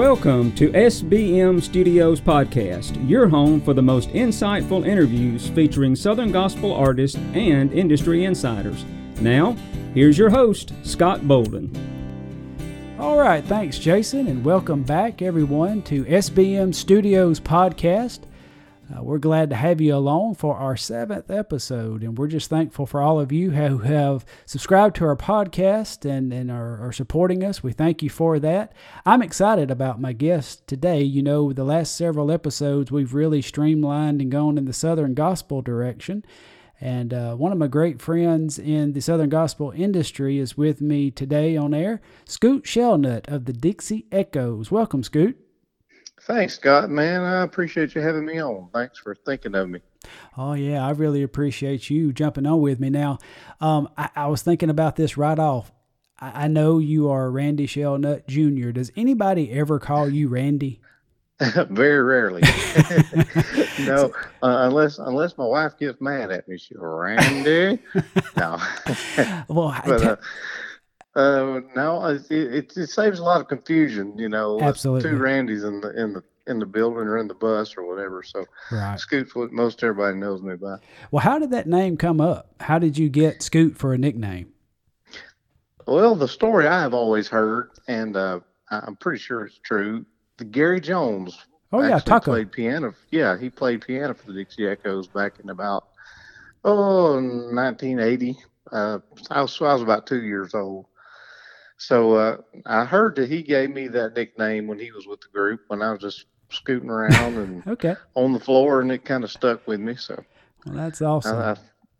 Welcome to SBM Studios Podcast, your home for the most insightful interviews featuring Southern Gospel artists and industry insiders. Now, here's your host, Scott Bolden. All right, thanks, Jason, and welcome back, everyone, to SBM Studios Podcast. Uh, we're glad to have you along for our seventh episode, and we're just thankful for all of you who have subscribed to our podcast and, and are, are supporting us. We thank you for that. I'm excited about my guest today. You know, the last several episodes, we've really streamlined and gone in the Southern Gospel direction. And uh, one of my great friends in the Southern Gospel industry is with me today on air, Scoot Shelnut of the Dixie Echoes. Welcome, Scoot. Thanks, Scott. Man, I appreciate you having me on. Thanks for thinking of me. Oh yeah, I really appreciate you jumping on with me. Now, um, I, I, was thinking about this right off. I, I know you are Randy Shelnut Jr. Does anybody ever call you Randy? Very rarely. no, uh, unless unless my wife gets mad at me, she'll Randy. no. well, but, uh, uh, no, it, it, it saves a lot of confusion. You know, absolutely. Two Randys in the in the in the building or in the bus or whatever. So, right. Scoot's what most everybody knows me by. Well, how did that name come up? How did you get Scoot for a nickname? Well, the story I have always heard, and uh, I'm pretty sure it's true. The Gary Jones. Oh yeah, Taco played piano. Yeah, he played piano for the Dixie Echoes back in about oh 1980. Uh, I was I was about two years old so uh, I heard that he gave me that nickname when he was with the group when I was just scooting around and okay. on the floor, and it kind of stuck with me. So well, that's awesome. I, I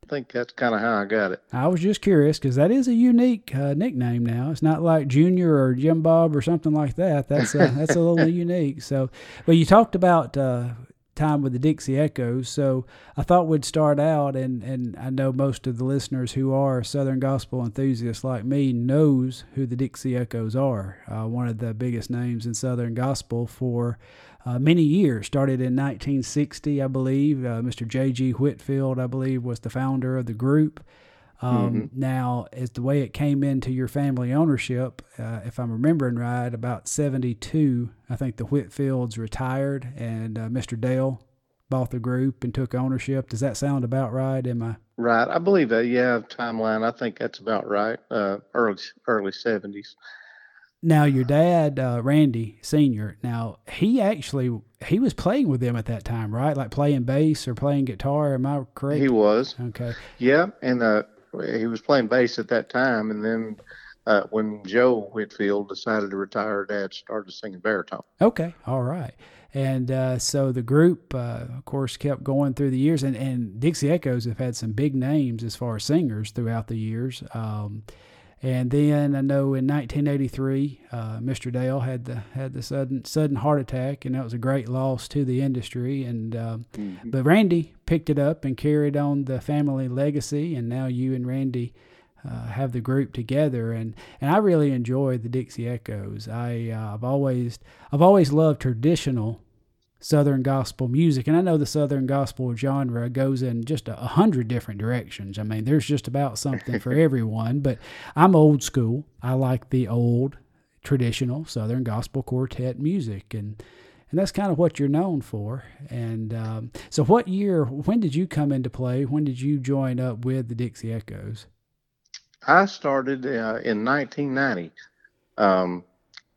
think that's kind of how I got it. I was just curious because that is a unique uh, nickname. Now it's not like Junior or Jim Bob or something like that. That's uh, that's a little unique. So, but you talked about uh, time with the Dixie Echoes. So I thought we'd start out, and, and I know most of the listeners who are Southern gospel enthusiasts like me knows who the Dixie Echoes are. Uh, one of the biggest names in Southern gospel for uh, many years. Started in 1960, I believe. Uh, Mr. J.G. Whitfield, I believe, was the founder of the group. Um, mm-hmm. Now, as the way it came into your family ownership, uh, if I'm remembering right, about 72, I think the Whitfields retired and uh, Mr. Dale bought the group and took ownership. Does that sound about right? Am I right? I believe that. Yeah, timeline. I think that's about right. Uh, early early 70s. Now, your dad, uh, Randy Senior. Now he actually he was playing with them at that time, right? Like playing bass or playing guitar. Am I correct? He was. Okay. Yeah, and uh, he was playing bass at that time, and then uh, when Joe Whitfield decided to retire, Dad started singing baritone. Okay, all right. And uh, so the group, uh, of course, kept going through the years, and, and Dixie Echoes have had some big names as far as singers throughout the years. Um, and then I know in 1983, uh, Mr. Dale had the had the sudden sudden heart attack, and that was a great loss to the industry. And uh, mm-hmm. but Randy picked it up and carried on the family legacy, and now you and Randy uh, have the group together. And and I really enjoy the Dixie Echoes. I uh, I've always I've always loved traditional Southern gospel music. And I know the Southern gospel genre goes in just a, hundred different directions. I mean, there's just about something for everyone, but I'm old school. I like the old traditional Southern gospel quartet music. And, and that's kind of what you're known for. And um, so, what year, when did you come into play? When did you join up with the Dixie Echoes? I started uh, in 1990. Um,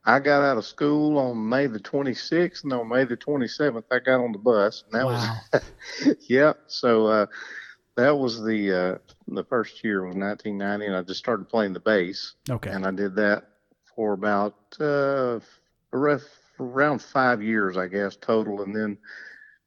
I got out of school on May the 26th, and on May the 27th, I got on the bus. And that wow. was, yeah. So uh, that was the uh, the first year was 1990, and I just started playing the bass. Okay. And I did that for about uh, around five years, I guess, total. And then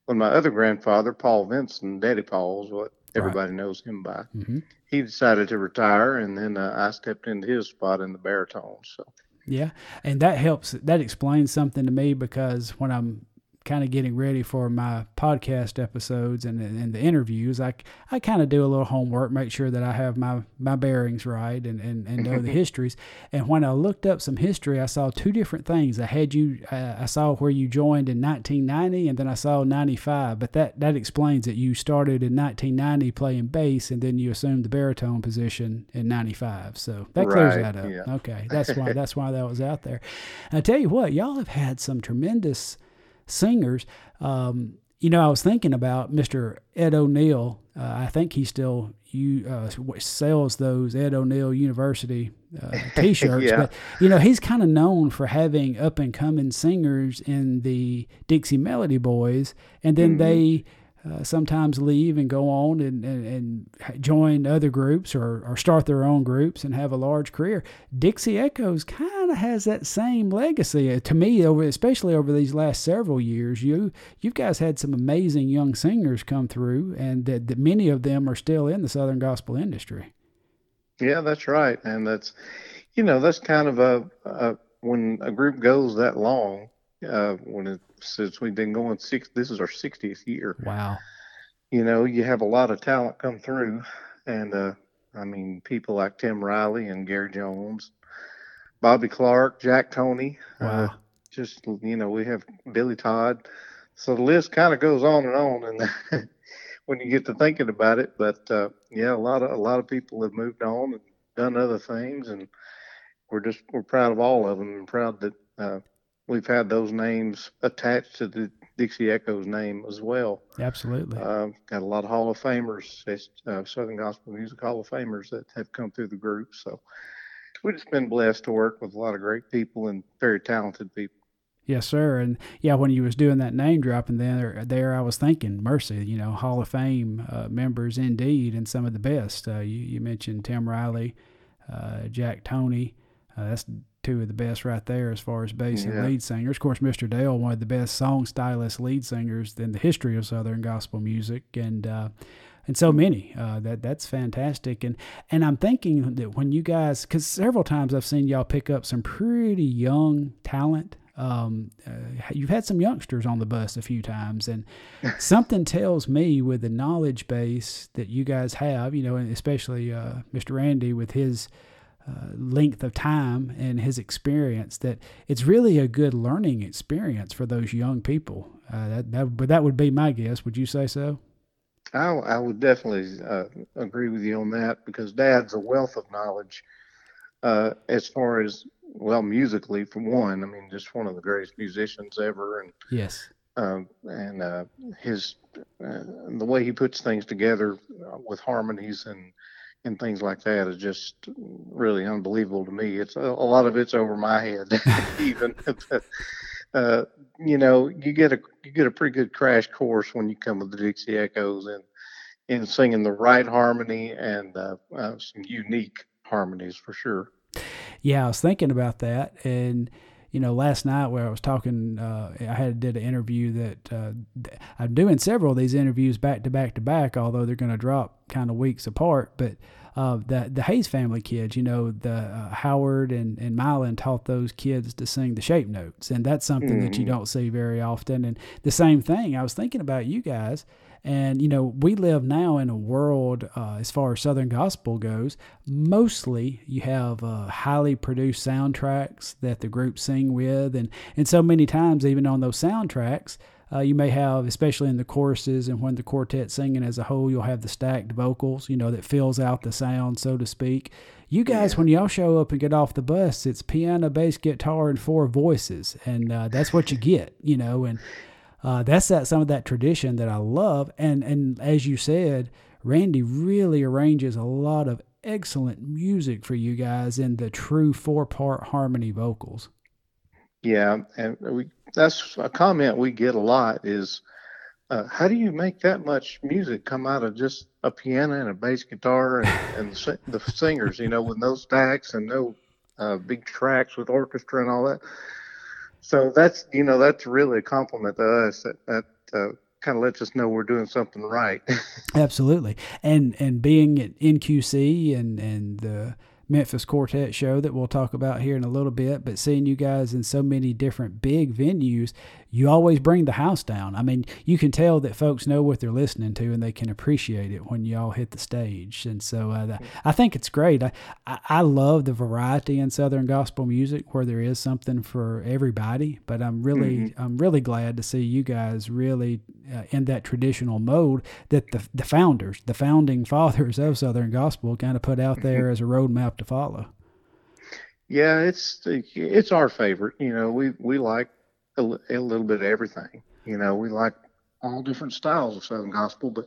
when my other grandfather, Paul Vinson, Daddy Paul, is what everybody right. knows him by, mm-hmm. he decided to retire, and then uh, I stepped into his spot in the baritone. So. Yeah, and that helps. That explains something to me because when I'm kind of getting ready for my podcast episodes and, and the interviews, I, I kind of do a little homework, make sure that I have my, my bearings right and, and, and know the histories. And when I looked up some history, I saw two different things. I had you, uh, I saw where you joined in 1990 and then I saw 95, but that, that explains that You started in 1990 playing bass and then you assumed the baritone position in 95. So that clears Right, that up. yeah. Okay. That's why, that's why that was out there. I tell you what, y'all have had some tremendous singers. Um, you know, I was thinking about Mr. Ed O'Neal. Uh, I think he still you uh, sells those Ed O'Neal University uh, T-shirts, Yeah. but you know he's kind of known for having up and coming singers in the Dixie Melody Boys, and then Mhm. they uh, sometimes leave and go on and, and, and join other groups or, or start their own groups and have a large career. Dixie Echoes kind of has that same legacy Uh, to me, over especially over these last several years. You you guys had some amazing young singers come through, and that, that many of them are still in the Southern gospel industry. Yeah, that's right, and that's you know that's kind of a, a when a group goes that long. Uh, when it since we've been going six, this is our 60th year. Wow. You know, you have a lot of talent come through, and uh, I mean people like Tim Riley and Gary Jones, Bobby Clark, Jack Toney. Uh, Wow. just you know we have Billy Todd, so the list kind of goes on and on, and when you get to thinking about it, but uh, yeah, a lot of a lot of people have moved on and done other things, and we're just we're proud of all of them, and proud that uh, we've had those names attached to the Dixie Echoes name as well. Absolutely. Uh, got a lot of Hall of Famers, uh, Southern Gospel Music Hall of Famers that have come through the group, so. We've just been blessed to work with a lot of great people and very talented people. Yes, sir. And yeah, when you was doing that name dropping there, there I was thinking, mercy, you know, Hall of Fame uh, members indeed, and some of the best. Uh, you, you mentioned Tim Riley, uh, Jack Toney. Uh, that's two of the best right there as far as bass and lead singers. Of course, Mr. Dale, one of the best song stylist lead singers in the history of Southern gospel music, and uh, and so many. Uh, that that's fantastic. And and I'm thinking that when you guys, because several times I've seen y'all pick up some pretty young talent. Um, uh, you've had some youngsters on the bus a few times, and something tells me with the knowledge base that you guys have, you know, and especially uh, Mr. Randy with his uh, length of time and his experience, that it's really a good learning experience for those young people. Uh, that, that, but that would be my guess. Would you say so? I, I would definitely uh, agree with you on that because Dad's a wealth of knowledge uh, as far as well musically for one. I mean, just one of the greatest musicians ever, and Yes. um, and uh, his uh, the way he puts things together uh, with harmonies and and things like that is just really unbelievable to me. It's a, a lot of it's over my head, even. but, uh, you know, you get a you get a pretty good crash course when you come with the Dixie Echoes and in singing the right harmony and uh, uh, some unique harmonies for sure. Yeah, I was thinking about that, and you know, last night where I was talking, uh, I had did an interview that uh, I'm doing several of these interviews back to back to back, although they're going to drop kind of weeks apart. But uh, the the Hayes family kids, you know, the uh, Howard and and Mylon taught those kids to sing the shape notes, and that's something that you Mhm. don't see very often. And the same thing, I was thinking about you guys. And you know, we live now in a world, uh, as far as Southern gospel goes. Mostly, you have uh, highly produced soundtracks that the group sing with, and and so many times, even on those soundtracks, uh, you may have, especially in the choruses and when the quartet's singing as a whole, you'll have the stacked vocals, you know, that fills out the sound, so to speak. You guys, Yeah. when y'all show up and get off the bus, it's piano, bass, guitar, and four voices, and uh, that's what you get, you know, and uh, that's that some of that tradition that I love. And and as you said, Randy really arranges a lot of excellent music for you guys in the true four part harmony vocals. Yeah, and we that's a comment we get a lot is uh, how do you make that much music come out of just a piano and a bass guitar and, and the, the singers, you know, with no stacks and no uh, big tracks with orchestra and all that. So that's you know that's really a compliment to us. That, that uh, kind of lets us know we're doing something right. Absolutely, and and being at NQC and and the Memphis Quartet show that we'll talk about here in a little bit. But seeing you guys in so many different big venues, you always bring the house down. I mean, you can tell that folks know what they're listening to and they can appreciate it when y'all hit the stage. And so uh, I think it's great. I, I love the variety in Southern gospel music where there is something for everybody. But I'm really mm-hmm. I'm really glad to see you guys really uh, in that traditional mode that the the founders, the founding fathers of Southern gospel, kind of put out there mm-hmm. as a roadmap to follow. Yeah, it's it's our favorite. You know, we we like a, a little bit of everything. You know, we like all different styles of Southern gospel, but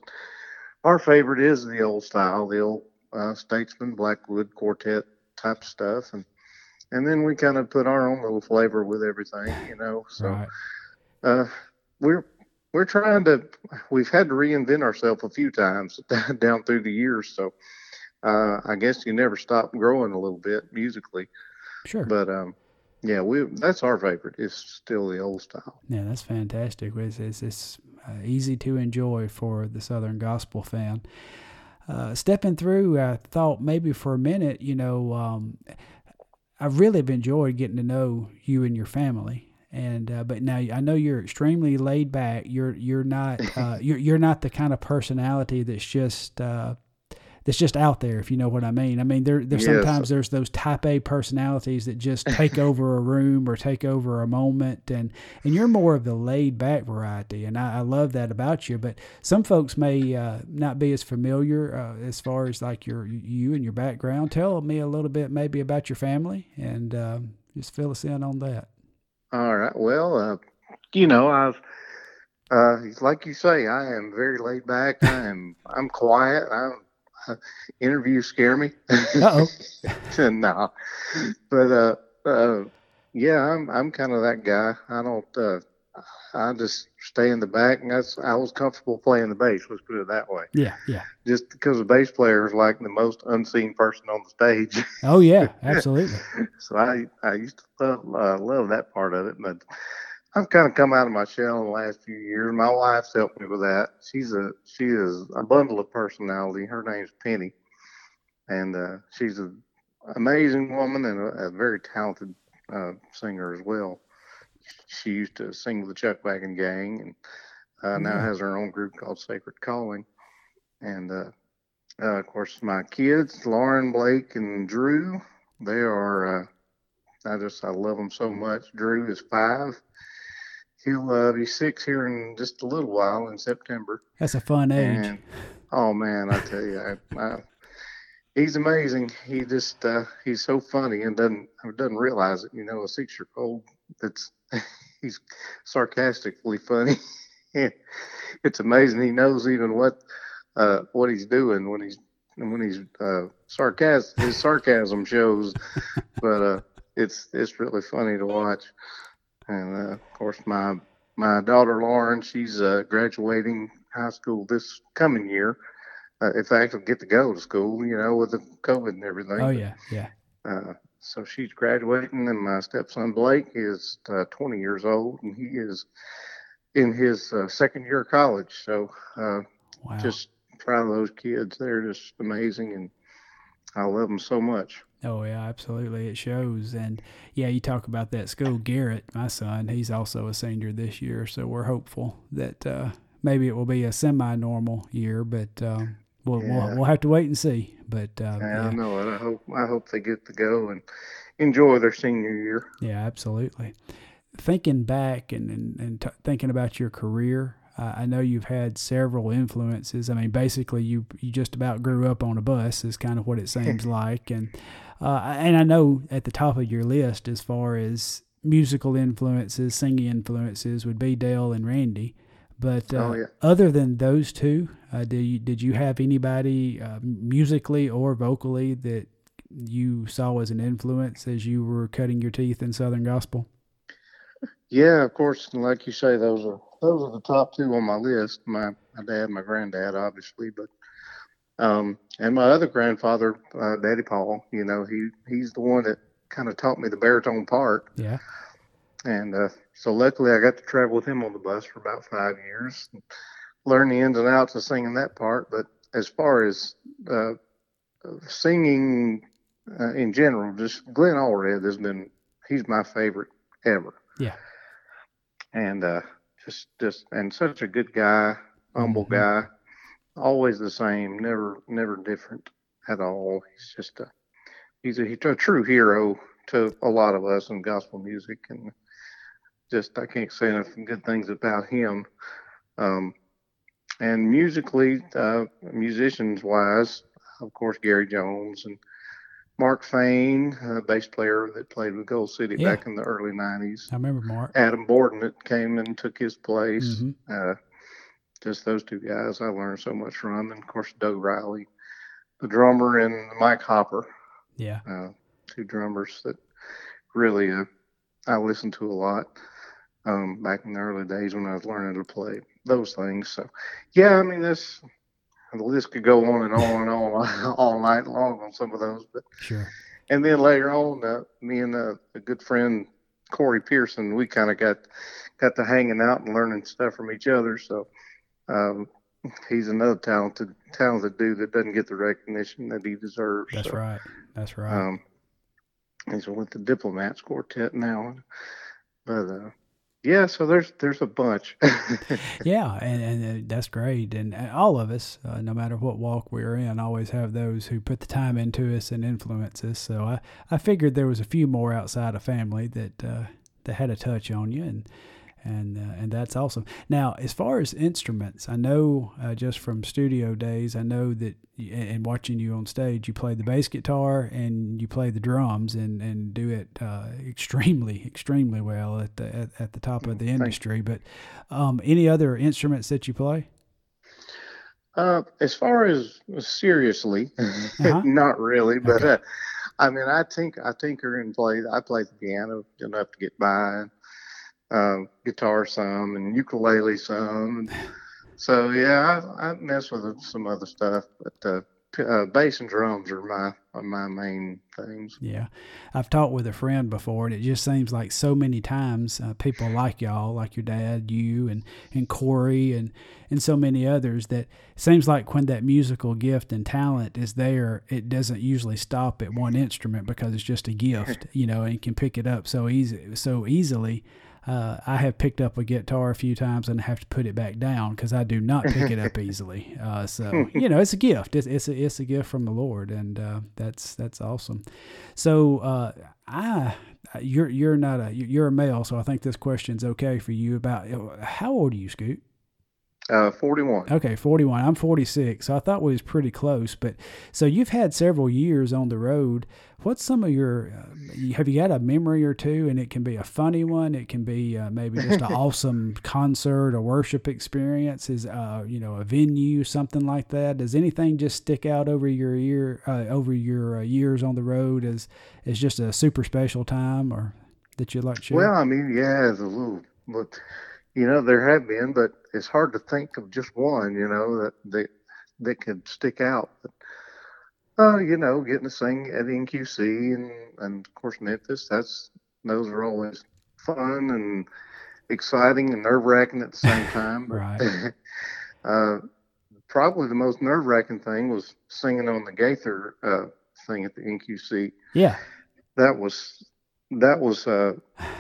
our favorite is the old style, the old uh, Statesmen, Blackwood quartet type stuff, and and then we kind of put our own little flavor with everything. You know, so right. uh, we're we're trying to. We've had to reinvent ourselves a few times down through the years, so uh, I guess you never stop growing a little bit musically. Sure. But um, yeah, we that's our favorite. It's still the old style. Yeah, that's fantastic. It's it's, it's uh, easy to enjoy for the Southern gospel fan. Uh, stepping through, I thought maybe for a minute, you know, um, I've really enjoyed getting to know you and your family. And uh, but now I know you're extremely laid back. You're you're not uh, you're you're not the kind of personality that's just uh, that's just out there, if you know what I mean. I mean, there there's yes. sometimes there's those type A personalities that just take over a room or take over a moment, and and you're more of the laid back variety, and I, I love that about you. But some folks may uh, not be as familiar uh, as far as like your you and your background. Tell me a little bit maybe about your family, and uh, just fill us in on that. All right. Well, uh, you know, I've. Uh, like you say, I am very laid back. I am. I'm quiet. I'm interviews scare me. oh. no, but uh, uh, yeah, I'm I'm kind of that guy. I don't. Uh, I just stay in the back, and that's I was comfortable playing the bass. Let's put it that way. Yeah, yeah. Just because the bass player is like the most unseen person on the stage. Oh yeah, absolutely. so I I used to love uh, love that part of it, but I've kind of come out of my shell in the last few years. My wife's helped me with that. She's a she is a bundle of personality. Her name's Penny, and uh, she's an amazing woman and a, a very talented uh, singer as well. She used to sing with the Chuck Wagon Gang, and uh, now mm-hmm. has her own group called Sacred Calling. And uh, uh, of course, my kids, Lauren, Blake, and Drew, they are. Uh, I just I love them so much. Drew is five he'll uh, be six here in just a little while in September. That's a fun age. And, oh man, I tell you, I, I, he's amazing. He just uh, he's so funny and doesn't doesn't realize it. You know, a six year old that's he's sarcastically funny. it's amazing. He knows even what uh, what he's doing when he's when he's uh, sarcastic. His sarcasm shows, but uh, it's it's really funny to watch. And uh, of course, my my daughter Lauren, she's uh, graduating high school this coming year. Uh, if I actually get to go to school, you know, with the COVID and everything. Oh yeah, yeah. Uh, so she's graduating, and my stepson Blake is uh, 20 years old, and he is in his uh, second year of college. So uh, wow. just proud of those kids. They're just amazing, and I love them so much. Oh yeah, absolutely. It shows. And yeah, you talk about that school. Garrett, my son, he's also a senior this year, so we're hopeful that uh, maybe it will be a semi-normal year, but um, we'll, yeah. we'll, we'll have to wait and see. But uh, yeah, yeah, I know it. I hope I hope they get to go and enjoy their senior year. Yeah, absolutely. Thinking back and and, and t- thinking about your career, uh, I know you've had several influences. I mean, basically, you you just about grew up on a bus, is kind of what it seems like. And uh, and I know at the top of your list, as far as musical influences, singing influences, would be Dale and Randy. But uh, oh, yeah. other than those two, uh, did you did you have anybody uh, musically or vocally that you saw as an influence as you were cutting your teeth in Southern gospel? Yeah, of course. Like you say, those are those are the top two on my list. My my dad, my granddad, obviously, but um, and my other grandfather, uh, Daddy Paul. You know, he he's the one that kind of taught me the baritone part. Yeah. And uh, so luckily, I got to travel with him on the bus for about five years, learn the ins and outs of singing that part. But as far as uh, singing uh, in general, just Glen Allred has been he's my favorite ever. Yeah. And uh, just just and such a good guy, humble Mhm. guy, always the same, never never different at all. He's just a he's a, he's a true hero to a lot of us in gospel music, and just I can't say enough good things about him. Um, and musically, uh, musicians wise, of course, Gary Jones and Mark Fain, a bass player that played with Gold City Yeah. back in the early '90s. I remember Mark. Adam Borden that came and took his place. Mhm. Uh, just those two guys I learned so much from, and of course Doug Riley, the drummer, and Mike Hopper, Yeah. uh, two drummers that really uh, I listened to a lot um, back in the early days when I was learning to play those things. So yeah, I mean this the list could go on and on and on all night long on some of those, but Sure. and then later on, uh, me and uh, a good friend Corey Pearson, we kind of got got to hanging out and learning stuff from each other. So um, he's another talented talented dude that doesn't get the recognition that he deserves. That's so, right. That's right. Um, he's with the Diplomats Quartet now, but uh, yeah. So there's there's a bunch. Yeah, and, and uh, that's great. And uh, all of us, uh, no matter what walk we're in, always have those who put the time into us and influence us. So I, I figured there was a few more outside of family that uh, that had a touch on you, and and uh, and that's awesome. Now, as far as instruments, I know uh, just from studio days, I know that and watching you on stage, you play the bass guitar and you play the drums and and do it uh, extremely extremely well at the at, at the top of the industry. But um, any other instruments that you play? Uh, as far as seriously, Uh-huh. not really, but Okay. uh, I mean, I think I tinker and play. I play the piano enough to get by, um, guitar some, and ukulele some. And so yeah, I, I mess with some other stuff, but uh, uh, bass and drums are my are my main things. Yeah, I've talked with a friend before, and it just seems like so many times uh, people like y'all, like your dad, you, and and Corey, and and so many others that it seems like when that musical gift and talent is there, it doesn't usually stop at one instrument because it's just a gift, you know, and can pick it up so easy, so easily. Uh, I have picked up a guitar a few times and have to put it back down because I do not pick it up easily. Uh, so you know, it's a gift. It's it's a, it's a gift from the Lord, and uh, that's that's awesome. So uh, I you're you're not a you're a male, so I think this question's okay for you. About how old are you, Scoot? Uh, Forty one. Okay, 41. I'm 46, so I thought we was pretty close. But so you've had several years on the road. What's some of your? Uh, have you got a memory or two? And it can be a funny one. It can be uh, maybe just an awesome concert or worship experience. Is uh, you know a venue, something like that. Does anything just stick out over your ear, uh, over your uh, years on the road as as just a super special time, or that you'd like to share? Well, I mean, yeah, it's a little, but you know, there have been, but it's hard to think of just one, you know, that that that could stick out. But uh, you know, getting to sing at the NQC and and of course Memphis, that's those are always fun and exciting and nerve wracking at the same time. Right. uh, probably the most nerve wracking thing was singing on the Gaither uh, thing at the NQC yeah. that was that was uh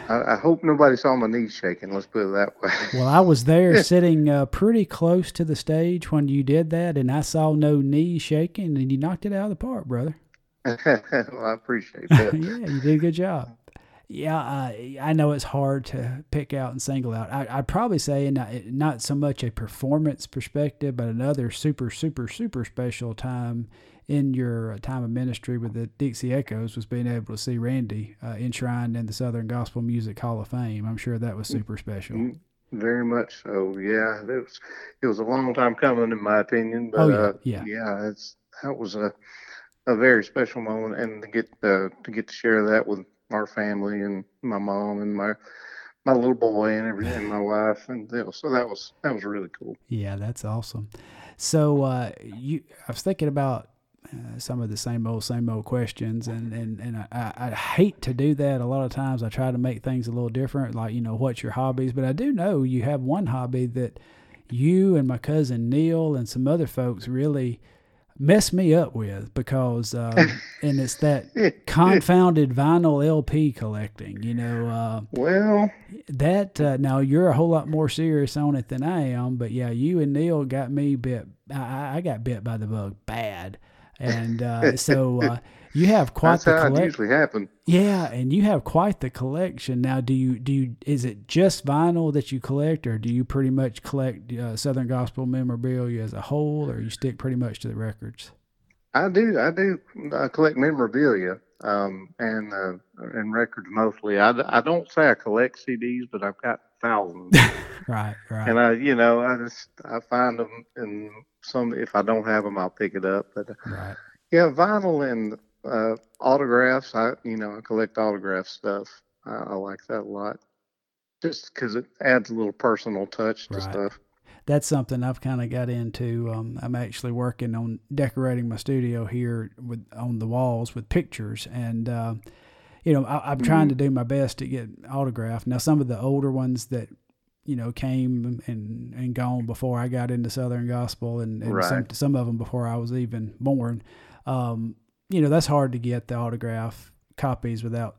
I, I hope nobody saw my knees shaking let's put it that way Well, I was there sitting uh, pretty close to the stage when you did that, and I saw no knees shaking, and you knocked it out of the park, brother. well, i appreciate that yeah, you did a good job. Yeah, I, I know it's hard to pick out and single out. I, I'd probably say not, not so much a performance perspective, but another super, super, super special time in your uh, time of ministry with the Dixie Echoes was being able to see Randy uh, enshrined in the Southern Gospel Music Hall of Fame. I'm sure that was super special. Mm, very much so yeah it was it was a long time coming in my opinion but Oh, yeah, uh yeah. yeah it's that was a a very special moment and to get uh, to get to share that with our family and my mom and my my little boy and everything my wife and was, so that was that was really cool Yeah, that's awesome. So uh, you, I was thinking about uh, some of the same old, same old questions, and and and I, I, hate to do that. A lot of times, I try to make things a little different, like you know, what's your hobbies? But I do know you have one hobby that you and my cousin Neil and some other folks really mess me up with because, um, and it's that confounded vinyl LP collecting. You know, uh, well, that uh, now you're a whole lot more serious on it than I am, but yeah, you and Neil got me bit. I, I got bit by the bug bad, and uh, so uh, you have quite that's the collection. usually happens. Yeah, and you have quite the collection. Now, do you do you is it just vinyl that you collect, or do you pretty much collect uh, Southern gospel memorabilia as a whole, or you stick pretty much to the records? I do. I do uh, collect memorabilia um, and uh, and records mostly. I, I don't say I collect CDs, but I've got thousands. Right, right. and I, you know, I just I find them, and some if I don't have them, I'll pick it up. But uh, right. yeah, vinyl and uh, autographs. I, you know, I collect autograph stuff. I, I like that a lot, just because it adds a little personal touch to Right. stuff. That's something I've kind of got into. Um, I'm actually working on decorating my studio here with on the walls with pictures, and uh, you know I, I'm trying to do my best to get autographed. Now, some of the older ones that you know came and and gone before I got into Southern Gospel, and, and some Right. some of them before I was even born. Um, you know that's hard to get the autograph copies without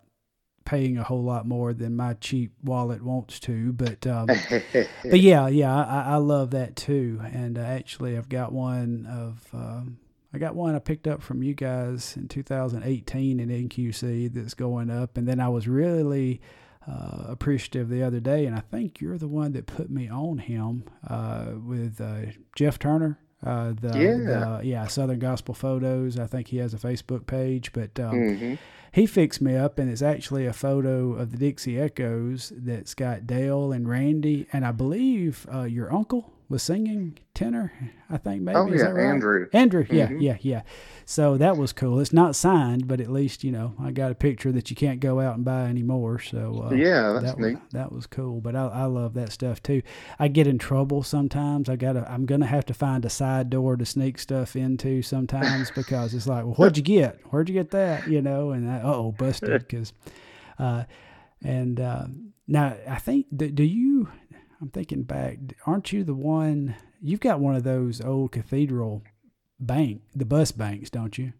paying a whole lot more than my cheap wallet wants to. But um, but yeah, yeah, I, I love that too. And uh, actually, I've got one of um, I got one I picked up from you guys in 2018 in NQC that's going up, and then I was really uh, appreciative the other day, and I think you're the one that put me on him uh, with uh, Jeff Turner. Uh, the, Yeah. the yeah Southern Gospel Photos. I think he has a Facebook page, but um, hmm he fixed me up, and it's actually a photo of the Dixie Echoes that's got Dale and Randy, and I believe uh, your uncle was singing tenor. I think maybe. Oh yeah, right? Andrew. Andrew, yeah, Mhm. yeah, yeah. So that was cool. It's not signed, but at least you know I got a picture that you can't go out and buy anymore. So uh, yeah, that's that was, neat. that was cool. But I, I love that stuff too. I get in trouble sometimes. I gotta I'm gonna have to find a side door to sneak stuff into sometimes because it's like, well, what'd you get? Where'd you get that? You know, and uh oh, busted because. Uh, and uh, now I think do you? I'm thinking back. Aren't you the one? You've got one of those old cathedral bank, the bus banks, don't you?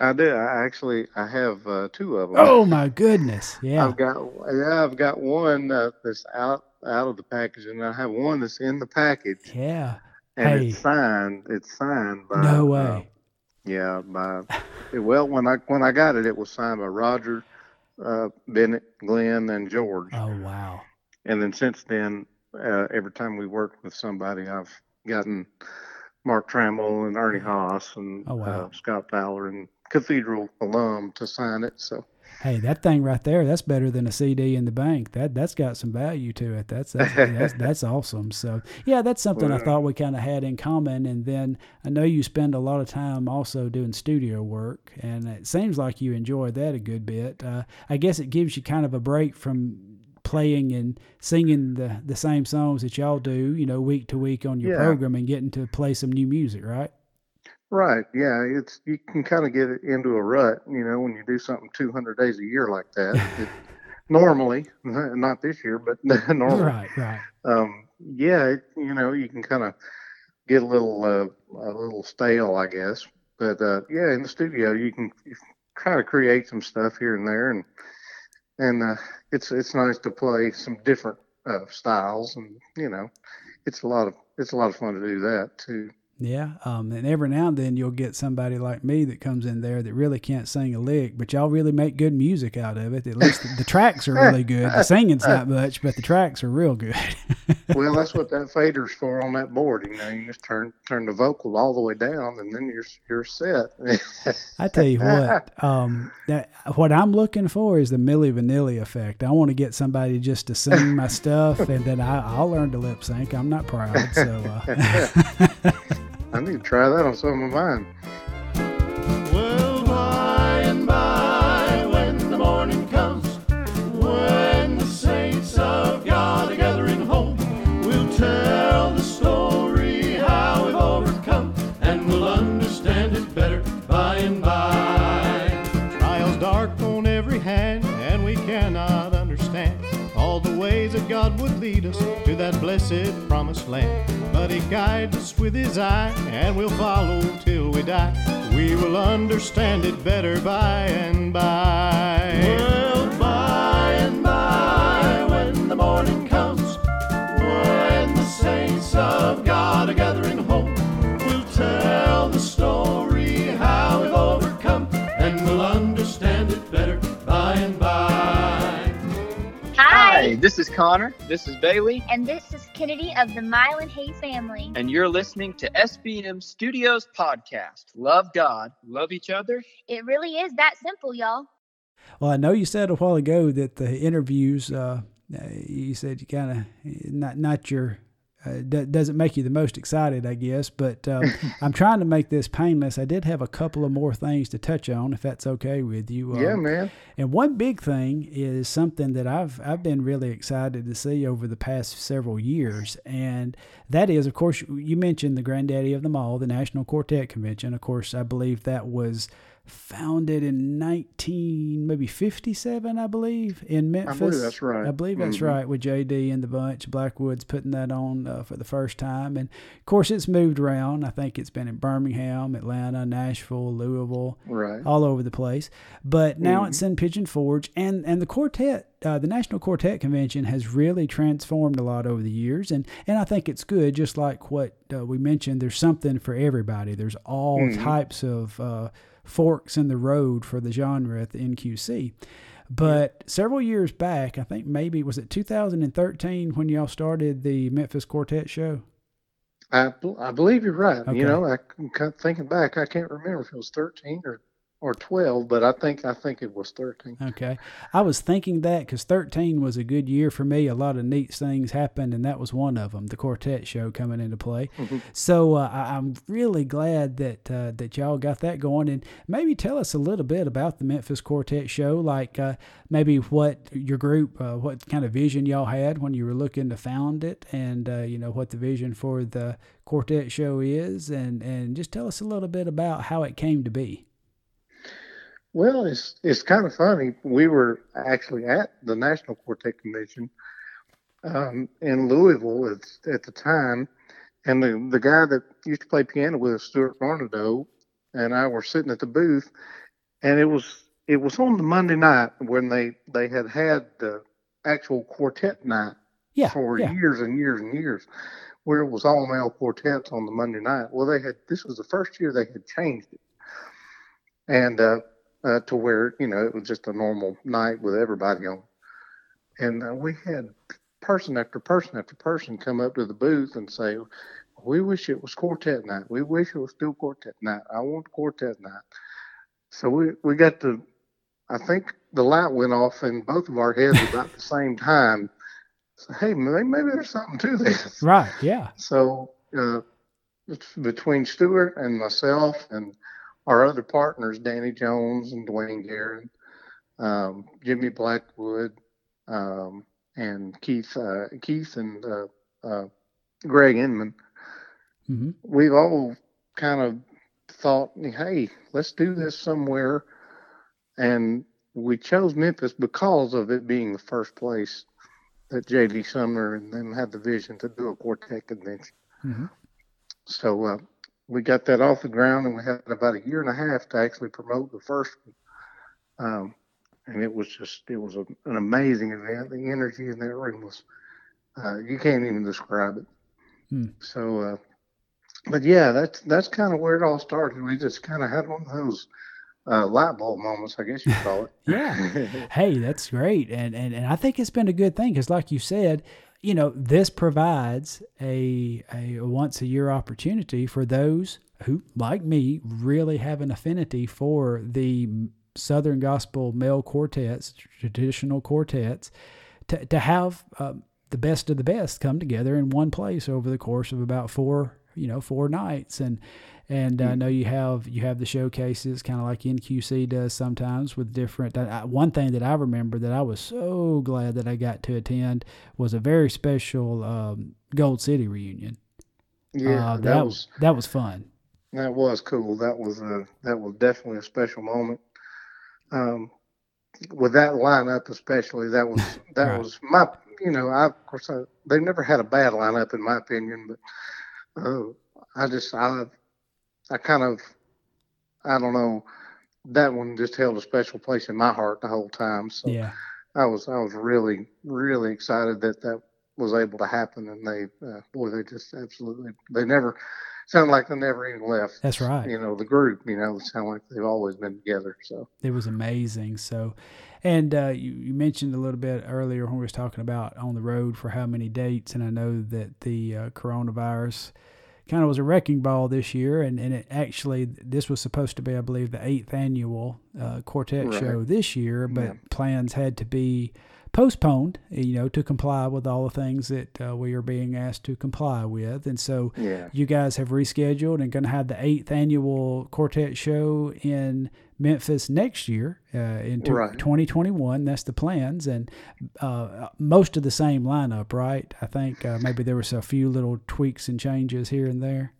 I do. I actually I have uh, two of them. Oh my goodness! Yeah. I've got yeah, I've got one uh, that's out out of the package, and I have one that's in the package, Yeah. and Hey. it's signed. It's signed by No uh, way. yeah, by well when I when I got it, it was signed by Roger, uh, Bennett, Glenn, and George. Oh wow. And then since then, uh, every time we worked with somebody, I've gotten Mark Trammell and Ernie Haase and Oh, wow. uh, Scott Fowler and Cathedral alum to sign it. So Hey, that thing right there, that's better than a CD in the bank. That that's got some value to it. That's that's that's, that's awesome. So yeah, that's something I thought we kind of had in common. And then I know you spend a lot of time also doing studio work, and it seems like you enjoy that a good bit. Uh, I guess it gives you kind of a break from playing and singing the the same songs that y'all do, you know, week to week on your Yeah. program, and getting to play some new music, right? Right. Yeah. It's you can kind of get it into a rut, you know, when you do something 200 days a year like that. It, normally, not this year, but normally. Right, right. Um, yeah. It, you know, you can kind of get a little uh, a little stale, I guess. But uh, yeah, in the studio, you can try to create some stuff here and there, and and uh, it's it's nice to play some different uh, styles, and you know, it's a lot of it's a lot of fun to do that too. Yeah, um, and every now and then you'll get somebody like me that comes in there that really can't sing a lick, but y'all really make good music out of it. At least the, the tracks are really good. The singing's not much, but the tracks are real good. well, that's what that fader's for on that board. You know, you just turn turn the vocal all the way down, and then you're you're set. I tell you what, um, that, what I'm looking for is the Milli Vanilli effect. I want to get somebody just to sing my stuff, and then I, I'll learn to lip sync. I'm not proud, so. Uh, I need to try that on some of mine. Lead us to that blessed promised land. But He guides us with His eye, and we'll follow till we die. We will understand it better by and by. Well, by and by, when the morning comes, when the saints of God are gathering this is Connor. This is Bailey. And this is Kennedy of the Mylon Hayes family. And you're listening to SBM Studios podcast. Love God, love each other. It really is that simple, y'all. Well, I know you said a while ago that the interviews, uh, uh, you said you kind of not not your uh, d- doesn't make you the most excited, I guess. But um, I'm trying to make this painless. I did have a couple of more things to touch on, if that's okay with you. Yeah, Um, man. And one big thing is something that I've I've been really excited to see over the past several years, and that is, of course, you mentioned the granddaddy of them all, the National Quartet Convention. Of course, I believe that was founded in 19 maybe 57 i believe in memphis i believe that's right. i believe that's Mhm. right with jd and the bunch blackwood's putting that on uh, for the first time and of course it's moved around i think it's been in birmingham atlanta nashville louisville Right. all over the place. But now it's in Pigeon Forge, and and the quartet, uh, the National Quartet Convention has really transformed a lot over the years, and and I think it's good. Just like what uh, we mentioned, there's something for everybody. There's all types of uh, forks in the road for the genre at the NQC. But several years back, I think maybe was it 2013 when y'all started the Memphis Quartet show. I, I believe you're right. Okay. You know, I I'm thinking back, I can't remember if it was 13 or or 12, but I think I think it was 13. Okay. I was thinking that because 13 was a good year for me. A lot of neat things happened, and that was one of them, the quartet show coming into play. So uh, I, I'm really glad that uh, that y'all got that going. And maybe tell us a little bit about the Memphis Quartet show, like uh, maybe what your group, uh, what kind of vision y'all had when you were looking to found it, and, uh, you know, what the vision for the quartet show is. And, and just tell us a little bit about how it came to be. Well, it's it's kind of funny. We were actually at the National Quartet Convention um, in Louisville at, at the time, and the the guy that used to play piano with us, Stewart Varnado, and I were sitting at the booth, and it was it was on the Monday night when they they had had the actual quartet night Yeah. for yeah. years and years and years, where it was all male quartets on the Monday night. Well, they had this was the first year they had changed it, and uh, uh, to where you know it was just a normal night with everybody on, and uh, we had person after person after person come up to the booth and say, "We wish it was quartet night. We wish it was still quartet night. I want quartet night." So we we got to. I think the light went off in both of our heads about the same time. So, hey, maybe, maybe there's something to this. Right. Yeah. So uh, it's between Stewart and myself and our other partners, Danny Jones and Dwayne Guerin, um, Jimmy Blackwood, um, and Keith uh, Keith and uh, uh, Greg Inman, hmm we've all kind of thought, hey, let's do this somewhere. And we chose Memphis because of it being the first place that J.D. Sumner and them had the vision to do a quartet convention. hmm So uh, we got that off the ground, and we had about a year and a half to actually promote the first one. Um, and it was just, it was a, an amazing event. The energy in that room was, uh, you can't even describe it. Hmm. So, uh, but yeah, that's that's kind of where it all started. We just kind of had one of those uh, light bulb moments, I guess you call it. Yeah. hey, that's great, and and and I think it's been a good thing because, like you said, you know, this provides a a once a year opportunity for those who, like me, really have an affinity for the Southern Gospel male quartets, traditional quartets, to to have um, the best of the best come together in one place over the course of about four you know four nights. And and I know you have you have the showcases kind of like NQC does sometimes with different. I, I- one thing that I remember that I was so glad that I got to attend was a very special um, Gold City reunion. yeah, Uh, that, that was that was fun. That was cool. That was a that was definitely a special moment. Um, with that lineup especially, that was that Right. was my you know I of course I, they never had a bad lineup in my opinion, but uh, I just I I kind of I don't know that one just held a special place in my heart the whole time. So Yeah. I was I was really really excited that that was able to happen, and they uh, boy they just absolutely they never sound like they never even left. That's right. You know the group. You know, sound like they've always been together. So It was amazing. So, and uh, you, you mentioned a little bit earlier when we was talking about on the road for how many dates, and I know that the uh, coronavirus kind of was a wrecking ball this year, and, and it actually this was supposed to be, I believe, the eighth annual uh, quartet Right. show this year, but Yeah. plans had to be postponed, you know, to comply with all the things that uh, we are being asked to comply with, and so yeah, you guys have rescheduled and going to have the eighth annual quartet show in Memphis next year uh, in Right. 2021. That's the plans, and uh, most of the same lineup, right? I think uh, maybe there was a few little tweaks and changes here and there.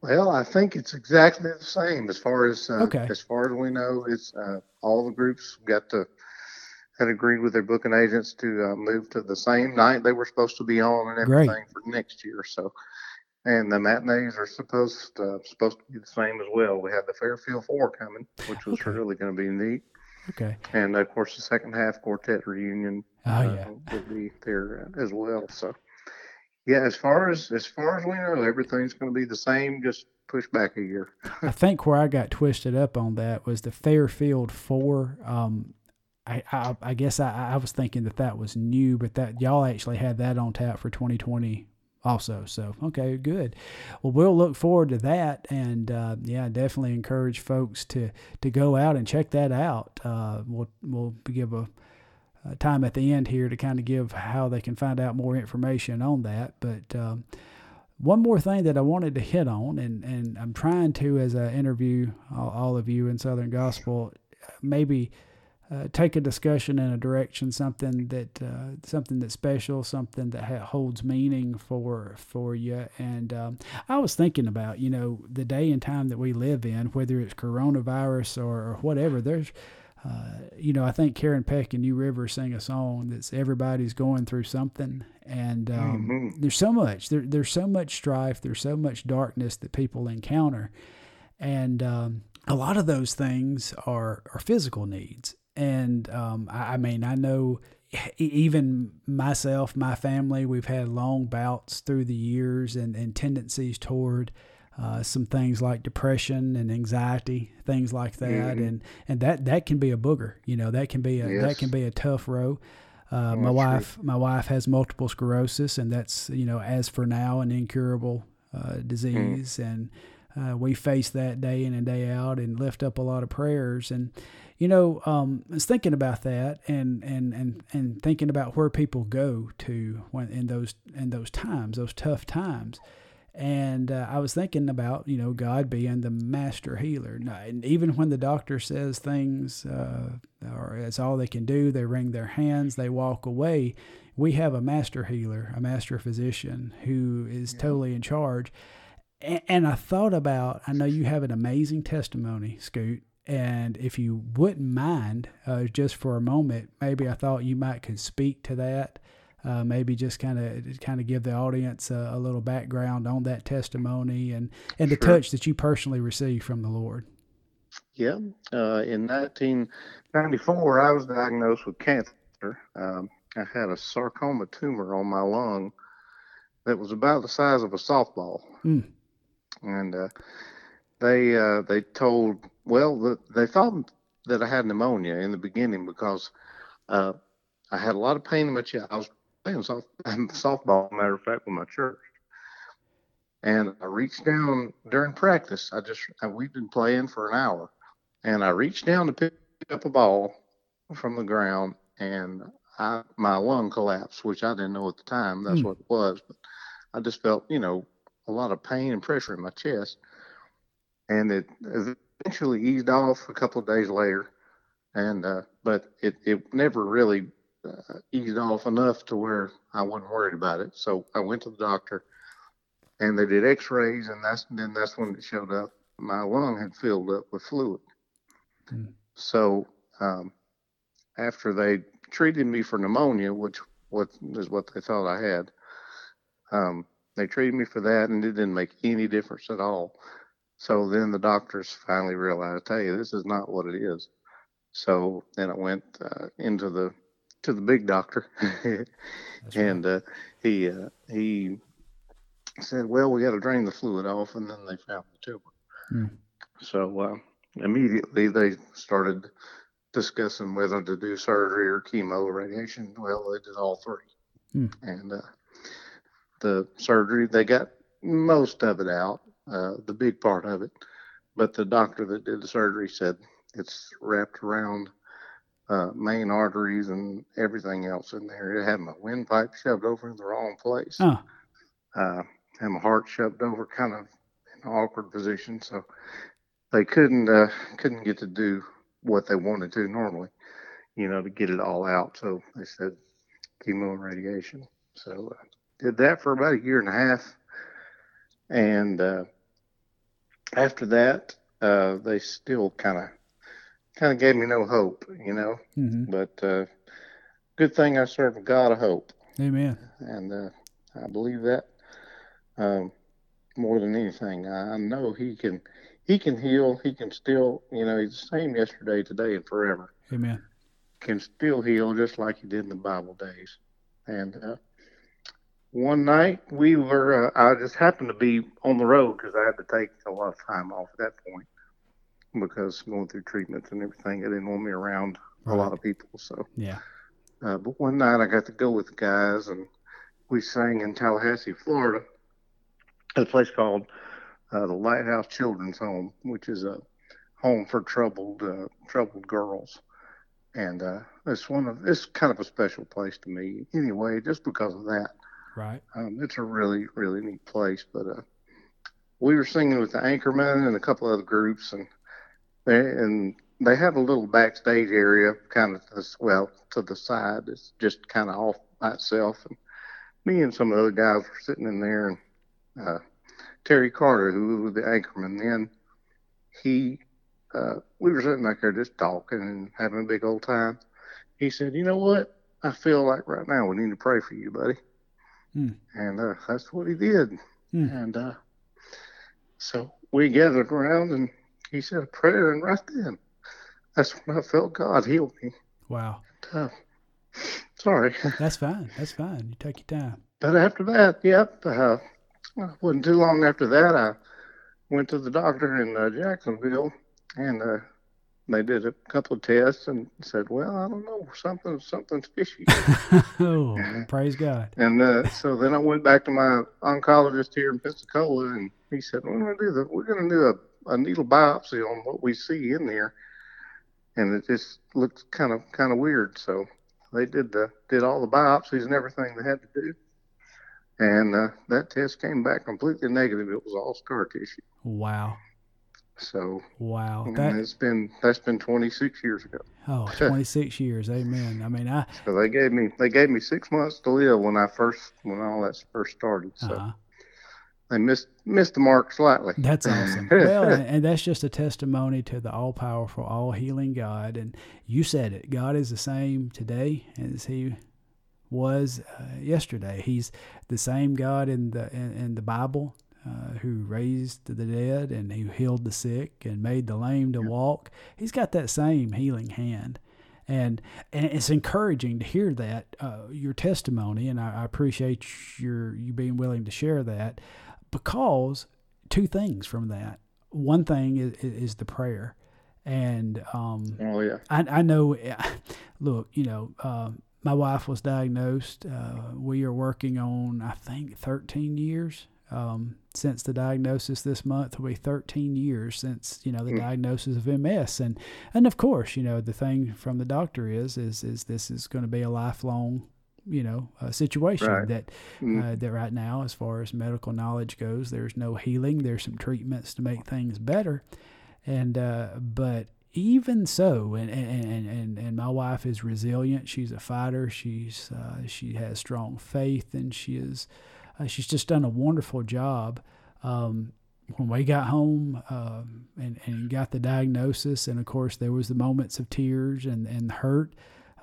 Well, I think it's exactly the same as far as uh, Okay. as far as we know. It's uh, all the groups got to had agreed with their booking agents to uh, move to the same night they were supposed to be on and Great. everything for next year. So, and the matinees are supposed uh, supposed to be the same as well. We had the Fairfield Four coming, which was Okay. really going to be neat, Okay. and of course the second half quartet reunion Oh uh, yeah. will be there uh, as well. So, yeah, as far as as far as we know, everything's going to be the same, just push back a year. I think where I got twisted up on that was the Fairfield Four. Um, I, I, I guess I, I was thinking that that was new, but that y'all actually had that on tap for 2020 also. So okay, good. Well, we'll look forward to that, and uh, yeah, definitely encourage folks to to go out and check that out. Uh, we'll we'll give a, a time at the end here to kind of give how they can find out more information on that, but. Um, one more thing that I wanted to hit on, and, and I'm trying to, as I interview all, all of you in Southern Gospel, maybe uh, take a discussion in a direction, something that uh, something that's special, something that ha- holds meaning for for you. And um, I was thinking about, you know, the day and time that we live in, whether it's coronavirus or, or whatever. There's uh, you know, I think Karen Peck and New River sing a song that's everybody's going through something, and um, Mhm. there's so much. There, there's so much strife. There's so much darkness that people encounter, and um, a lot of those things are are physical needs. And um, I, I mean, I know even myself, my family, we've had long bouts through the years and, and tendencies toward uh, some things like depression and anxiety, things like that, Mhm. and and that that can be a booger. You know, that can be a that can be a tough row. Uh, Oh, my wife, my wife has multiple sclerosis, and that's you know as for now an incurable uh, disease, and uh, we face that day in and day out, and lift up a lot of prayers. And you know, um, I was thinking about that, and and and and thinking about where people go to when in those in those times, those tough times. And uh, I was thinking about, you know, God being the master healer. And even when the doctor says things uh, or it's all they can do, they wring their hands, they walk away. We have a master healer, a master physician who is totally in charge. And, and I thought about, I know you have an amazing testimony, Scoot. And if you wouldn't mind, uh, just for a moment, maybe I thought you might could speak to that uh, maybe just kind of kind of give the audience a, a little background on that testimony and and the Sure. touch that you personally received from the Lord. Yeah. Uh, in 1994, I was diagnosed with cancer. Um, I had a sarcoma tumor on my lung that was about the size of a softball. Mm. And uh, they uh, they told, well, the, they thought that I had pneumonia in the beginning because uh, I had a lot of pain in my chest. I was playing soft, softball, matter of fact, with my church. And I reached down during practice. I just, I, we'd been playing for an hour. And I reached down to pick up a ball from the ground, and I, my lung collapsed, which I didn't know at the time. That's Hmm. what it was. But I just felt, you know, a lot of pain and pressure in my chest. And it eventually eased off a couple of days later. And, uh, but it, it never really uh, eased off enough to where I wasn't worried about it. So I went to the doctor and they did x-rays and that's then that's when it showed up. My lung had filled up with fluid. Hmm. So, um, after they treated me for pneumonia, which what is what they thought I had. Um, they treated me for that, and it didn't make any difference at all. So then the doctors finally realized, hey, this is not what it is. So then I went uh, into the to the big doctor, and uh, he uh, he said, well, we got to drain the fluid off, and then they found the tumor. Hmm. So uh, immediately they started discussing whether to do surgery or chemo or radiation. Well, they did all three. Hmm. And uh, the surgery, they got most of it out, uh, the big part of it. But the doctor that did the surgery said it's wrapped around uh, main arteries and everything else in there. It had my windpipe shoved over in the wrong place. Oh, Uh, had my heart shoved over kind of in an awkward position. So they couldn't uh, couldn't get to do what they wanted to normally, you know, to get it all out. So they said chemo and radiation. So uh, did that for about a year and a half, and uh, after that, uh, they still kind of kind of gave me no hope, you know. hmm But uh, good thing I serve a God of hope amen. and uh, I believe that um, more than anything. I, I know he can he can heal. He can still, you know, he's the same yesterday, today, and forever. Amen. Can still heal just like he did in the Bible days. And uh, one night we were, uh, I just happened to be on the road because I had to take a lot of time off at that point because going through treatments and everything. They didn't want me around a lot of people, so. Yeah. Uh, but one night I got to go with the guys, and we sang in Tallahassee, Florida, at a place called uh, the Lighthouse Children's Home, which is a home for troubled uh, troubled girls. And uh, it's one of it's kind of a special place to me anyway, just because of that. Right. Um, it's a really really neat place. But uh, we were singing with the Anchormen and a couple other groups, and they and they have a little backstage area, kind of as well to the side. It's just kind of off by itself. And me and some of the other guys were sitting in there, and uh, Terry Carter, who was the Anchormen then, he uh, we were sitting back there just talking and having a big old time. He said, "You know what? I feel like right now we need to pray for you, buddy." Hmm. And uh, that's what he did. Hmm. And uh, so we gathered around, and he said a prayer, and right then, that's when I felt God heal me. Wow. Uh, sorry, That's fine. That's fine. You take your time. but after that, yep, uh, wasn't too long after that, I went to the doctor in uh, Jacksonville, and uh, they did a couple of tests and said, "Well, I don't know, something, something's fishy." oh, praise God. And uh, so then I went back to my oncologist here in Pensacola, and he said, "We're going to do the, we're going to do a, a needle biopsy on what we see in there," and it just looks kind of kind of weird. So they did the did all the biopsies and everything they had to do, and uh, that test came back completely negative. It was all scar tissue. Wow. So Wow. That it's been that's been 26 years ago. oh, 26 years. Amen. I mean, I So they gave me they gave me six months to live when I first when all that first started. So uh they missed missed the mark slightly. That's awesome. well, and, and that's just a testimony to the all powerful, all healing God. And you said it. God is the same today as He was uh, yesterday. He's the same God in the in, in the Bible uh, who raised the dead and who healed the sick and made the lame to walk. He's got that same healing hand. And, and it's encouraging to hear that uh, your testimony, and I, I appreciate your you being willing to share that, because two things from that. One thing is, is the prayer, and um, Oh yeah. I, I know. Look, you know, uh, my wife was diagnosed. Uh, we are working on, I think, 13 years um, since the diagnosis. This month will be 13 years since you know the diagnosis of MS, and and of course, you know, the thing from the doctor is is is this is going to be a lifelong. You know, uh, situation Right. that uh, that right now, as far as medical knowledge goes, there's no healing. There's some treatments to make things better, and uh, but even so, and, and, and, and, and my wife is resilient. She's a fighter. She's uh, she has strong faith, and she is uh, she's just done a wonderful job. Um, when we got home um, and, and got the diagnosis, and of course there was the moments of tears and and hurt.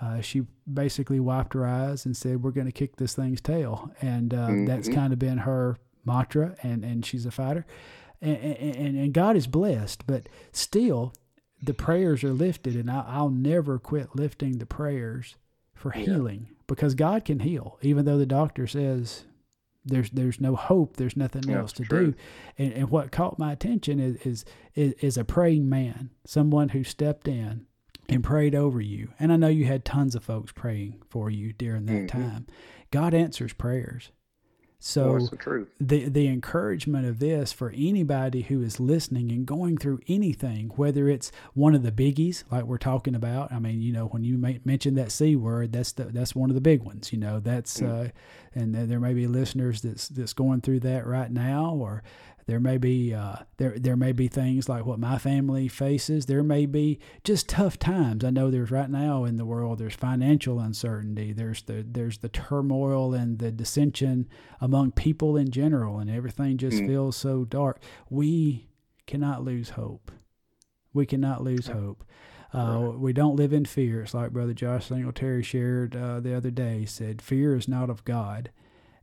uh, she basically wiped her eyes and said, "We're going to kick this thing's tail," and uh, mm-hmm. that's kind of been her mantra. And and she's a fighter, and, and and God is blessed, but still, the prayers are lifted, and I, will never quit lifting the prayers for yeah. healing because God can heal, even though the doctor says there's there's no hope, there's nothing yeah, else to true. do. And, and what caught my attention is, is is is a praying man, someone who stepped in and prayed over you. And I know you had tons of folks praying for you during that mm-hmm. time. God answers prayers. So the, the the encouragement of this for anybody who is listening and going through anything, whether it's one of the biggies like we're talking about. I mean, you know, when you mentioned that c word, that's the, that's one of the big ones. You know, that's mm. uh, and there may be listeners that's that's going through that right now, or there may be uh, there there may be things like what my family faces. There may be just tough times. I know there's right now in the world. There's financial uncertainty. There's the there's the turmoil and the dissension among people in general, and everything just mm. feels so dark. We cannot lose hope. We cannot lose hope. Uh, we don't live in fear. It's like Brother Josh Singletary shared uh, the other day. He said, Fear is not of God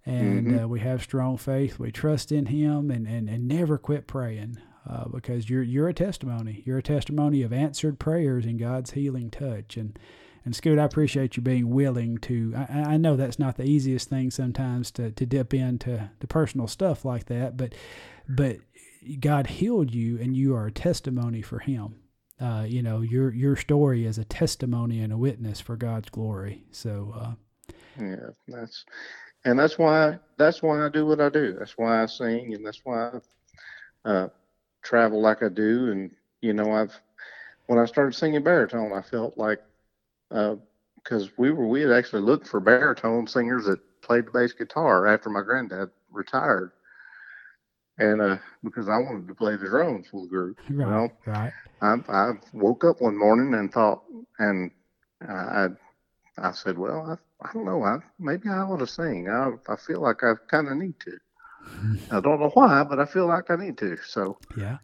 and mm-hmm. uh, we have strong faith. We trust in Him, and and, and never quit praying uh, because you're you're a testimony. You're a testimony of answered prayers and God's healing touch. And and Scoot, I appreciate you being willing to. I, I know that's not the easiest thing sometimes to to dip into the personal stuff like that, but but God healed you, and you are a testimony for Him. Uh, you know your your story is a testimony and a witness for God's glory. So. Uh, yeah, that's and that's why that's why I do what I do. That's why I sing, and that's why I uh, travel like I do. And you know, I've when I started singing baritone, I felt like because uh, we were we had actually looked for baritone singers that played the bass guitar after my granddad retired, and uh, because I wanted to play the drums for the group. Right. Well, right. I, I woke up one morning and thought, and I I said, well, I I don't know. I maybe I ought to sing. I I feel like I kind of need to. I don't know why, but I feel like I need to. So yeah,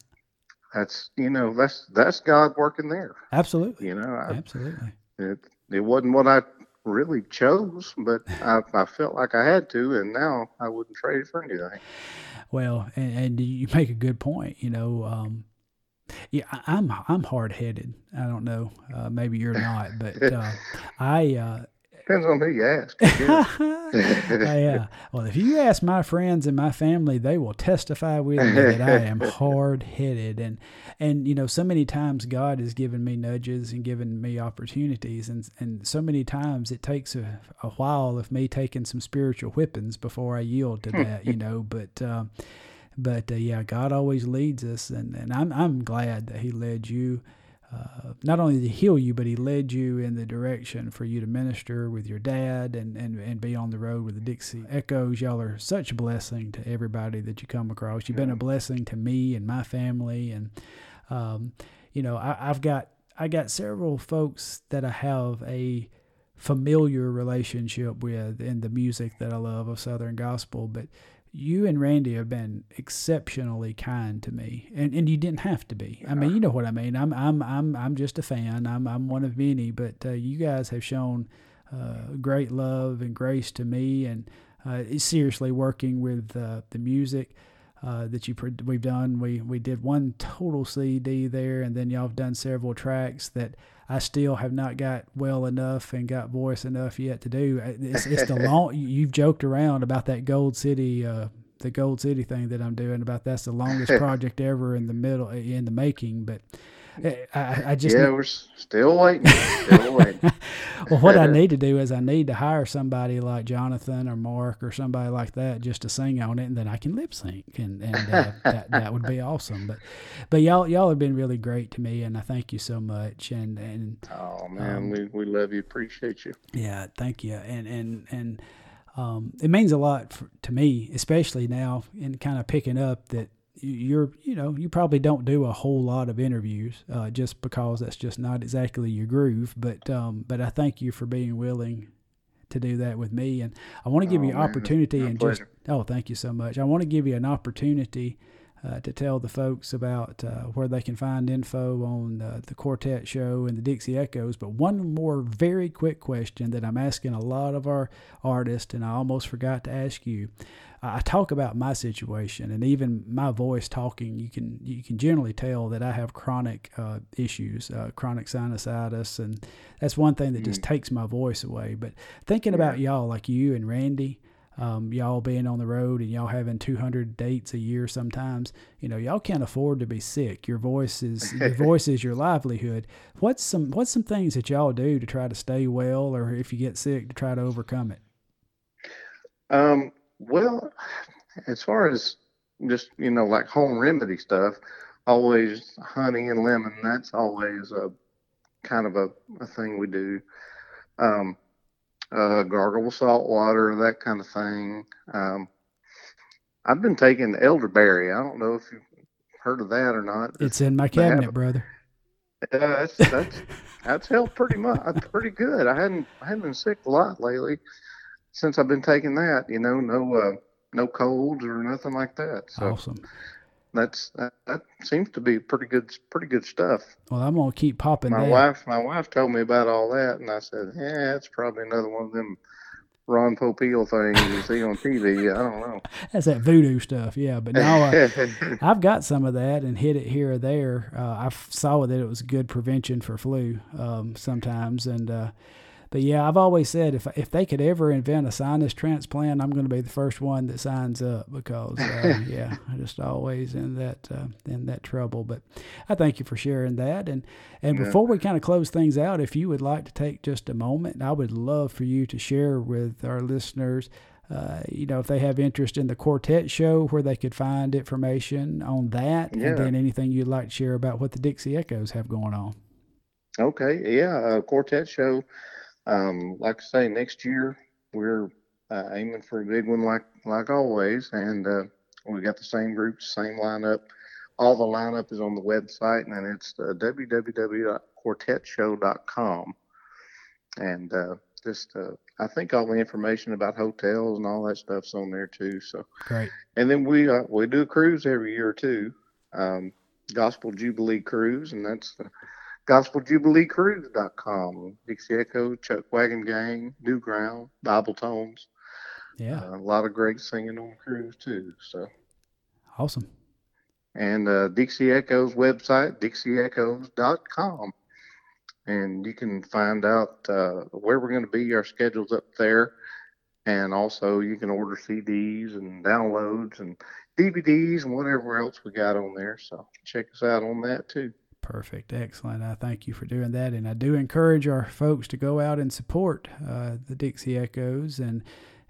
that's you know that's that's God working there. Absolutely. You know, I, absolutely. It it wasn't what I really chose, but I I felt like I had to, and now I wouldn't trade it for anything. Well, and, and you make a good point. You know, um, yeah, I'm I'm hard headed. I don't know. Uh, maybe you're not, but uh, I uh, Depends on who you ask. yeah. Well, if you ask my friends and my family, they will testify with me that I am hard headed. And, and, you know, so many times God has given me nudges and given me opportunities. And, and so many times it takes a, a while of me taking some spiritual whippings before I yield to that, you know. But, um, but uh, yeah, God always leads us. And, and I'm, I'm glad that He led you uh, not only to heal you, but he led you in the direction for you to minister with your dad and, and, and be on the road with the Dixie Echoes. Y'all are such a blessing to everybody that you come across. You've been a blessing to me and my family. And, um, you know, I, I've got, I got several folks that I have a familiar relationship with in the music that I love of Southern gospel, but you and Randy have been exceptionally kind to me, and, and you didn't have to be. I mean, you know what I mean. I'm I'm I'm I'm just a fan. I'm I'm one of many, but uh, you guys have shown uh, great love and grace to me, and uh, seriously working with uh, the music. Uh, that you we've done. We we did one total CD there, and then y'all have done several tracks that I still have not got well enough and got voice enough yet to do. It's, it's the long. You've joked around about that Gold City, uh, the Gold City thing that I'm doing about that's the longest project ever in the middle in the making, but I, I just yeah, we're still waiting. Still waiting. well, what I need to do is I need to hire somebody like Jonathan or Mark or somebody like that just to sing on it, and then I can lip sync, and and uh, that that would be awesome. But but y'all y'all have been really great to me, and I thank you so much. And and oh man, um, we we love you, appreciate you. Yeah, thank you, and and and. Um, it means a lot for, to me, especially now in kind of picking up that you're you know you probably don't do a whole lot of interviews uh, just because that's just not exactly your groove but um, but I thank you for being willing to do that with me and I want to give oh, you an opportunity and just oh thank you so much. I want to give you an opportunity uh, to tell the folks about uh, where they can find info on uh, the Quartet Show and the Dixie Echoes. But one more very quick question that I'm asking a lot of our artists, and I almost forgot to ask you. I talk about my situation, and even my voice talking, you can you can generally tell that I have chronic uh, issues, uh, chronic sinusitis, and that's one thing that just takes my voice away. But thinking about y'all, like you and Randy, um, y'all being on the road and y'all having 200 dates a year sometimes you know y'all can't afford to be sick your voice is your voice is your livelihood what's some what's some things that y'all do to try to stay well or if you get sick to try to overcome it Um, well, as far as just you know, like home remedy stuff, always honey and lemon. That's always a kind of a, a thing we do. Um, uh, gargle with salt water, that kind of thing. Um, I've been taking elderberry. I don't know if you've heard of that or not. it's in my cabinet brother Uh, that's that's that's helped pretty much, pretty good. I hadn't I hadn't been sick a lot lately since I've been taking that. You know, no uh, no colds or nothing like that. So awesome that's that, that seems to be pretty good pretty good stuff. well i'm gonna keep popping My that wife my wife told me about all that, and I said, yeah, it's probably another one of them Ron Popeil things you see on TV. I don't know. that's that voodoo stuff yeah but now uh, I've got some of that and hit it here or there. Uh, I saw that it was good prevention for flu um, sometimes, and uh, but yeah, I've always said if if they could ever invent a sinus transplant, I'm going to be the first one that signs up because uh, yeah, I'm just always in that uh, in that trouble. But I thank you for sharing that, and and Yeah. before we kind of close things out, if you would like to take just a moment, I would love for you to share with our listeners uh, you know, if they have interest in the quartet show, where they could find information on that, Yeah. and then anything you'd like to share about what the Dixie Echoes have going on. Okay, yeah, uh, quartet show. Um, like I say, next year we're uh, aiming for a big one, like like always, and uh, we got the same groups, same lineup. All the lineup is on the website, and it's uh, www.quartetshow.com. And uh, just, uh, I think all the information about hotels and all that stuff's on there too. So, Great. and then we uh, we do a cruise every year too, um, Gospel Jubilee Cruise, and that's uh, gospeljubileecruise.com. Dixie Echo, Chuck Wagon Gang, New Ground, Bibletones. Yeah. Uh, a lot of great singing on the cruise too. So, awesome. and uh, Dixie Echoes website, dixieechoes.com. And you can find out uh, where we're going to be. Our schedule's up there. And also, you can order CDs and downloads and DVDs and whatever else we got on there. So, check us out on that too. Perfect. Excellent. I thank you for doing that. And I do encourage our folks to go out and support uh, the Dixie Echoes and,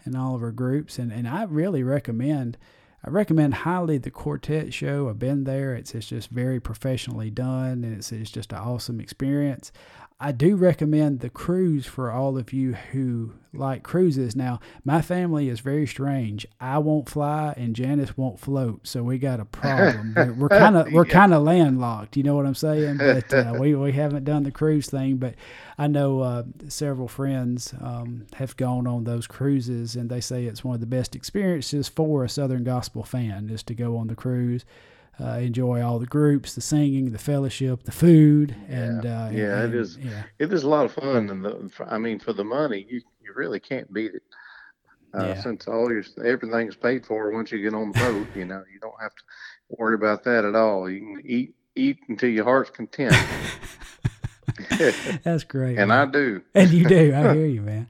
and all of our groups. And, and I really recommend. I recommend highly the quartet show. I've been there. It's, it's just very professionally done and it's, it's just an awesome experience. I do recommend the cruise for all of you who like cruises. Now, my family is very strange. I won't fly and Janice won't float, so we got a problem. We're- kind of we're kind of landlocked. You know what I'm saying? But uh, we we haven't done the cruise thing. But I know uh, several friends um, have gone on those cruises, and they say it's one of the best experiences for a Southern Gospel fan is to go on the cruise. Uh, enjoy all the groups, the singing, the fellowship, the food, and uh, Yeah, it and- is. Yeah, It is a lot of fun. And the, I mean, for the money, you, you really can't beat it. Uh, Yeah. Since all your everything's paid for once you get on the boat, you know, you don't have to worry about that at all. You can eat eat until your heart's content, that's great. and man. I do. and you do. I hear you, man.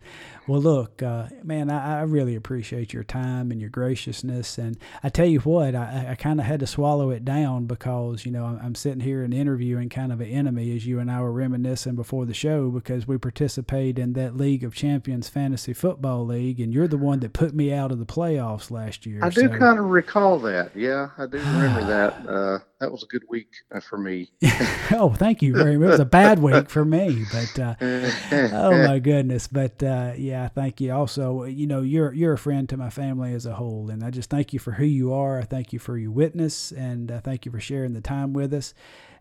Well, look, uh, man, I, I really appreciate your time and your graciousness. And I tell you what, I, I kind of had to swallow it down because, you know, I'm, I'm sitting here and interviewing kind of an enemy as you and I were reminiscing before the show because we participate in that League of Champions Fantasy Football League. And you're the one that put me out of the playoffs last year. I do so- kind of recall that. Yeah, I do remember that. Uh, that was a good week uh, for me. oh, thank you very much. It was a bad week for me, but uh, oh my goodness but uh, yeah thank you also you know you're you're a friend to my family as a whole and i just thank you for who you are. I thank you for your witness and I thank you for sharing the time with us.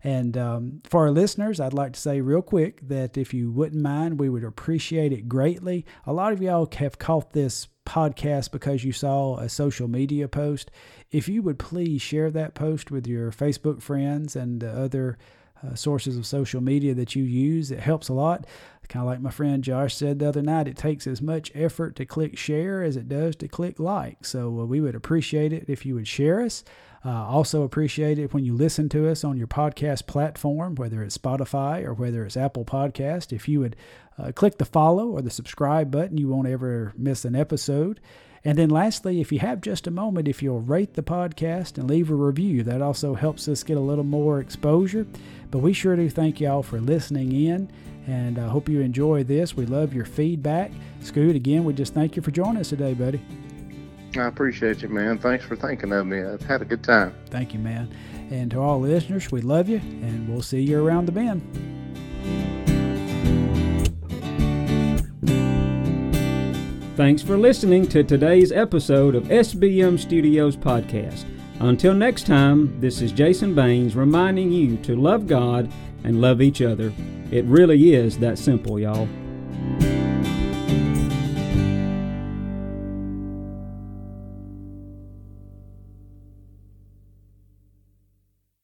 And um, for our listeners i'd like to say real quick that if you wouldn't mind we would appreciate it greatly. A lot of y'all have caught this podcast because you saw a social media post, if you would please share that post with your Facebook friends and other uh, sources of social media that you use, it helps a lot. Kind of like my friend Josh said the other night, it takes as much effort to click share as it does to click like. So uh, we would appreciate it if you would share us. Uh, also appreciate it when you listen to us on your podcast platform, whether it's Spotify or whether it's Apple Podcast. If you would uh, click the follow or the subscribe button, you won't ever miss an episode. And then lastly, if you have just a moment, if you'll rate the podcast and leave a review, that also helps us get a little more exposure. But we sure do thank y'all for listening in and I uh, hope you enjoy this. We love your feedback. Scoot, again, we just thank you for joining us today, buddy. I appreciate you, man. Thanks for thinking of me. I've had a good time. Thank you, man. And to all listeners, we love you, and we'll see you around the bend. Thanks for listening to today's episode of SBM Studios Podcast. Until next time, this is Jason Baines reminding you to love God and love each other. It really is that simple, y'all.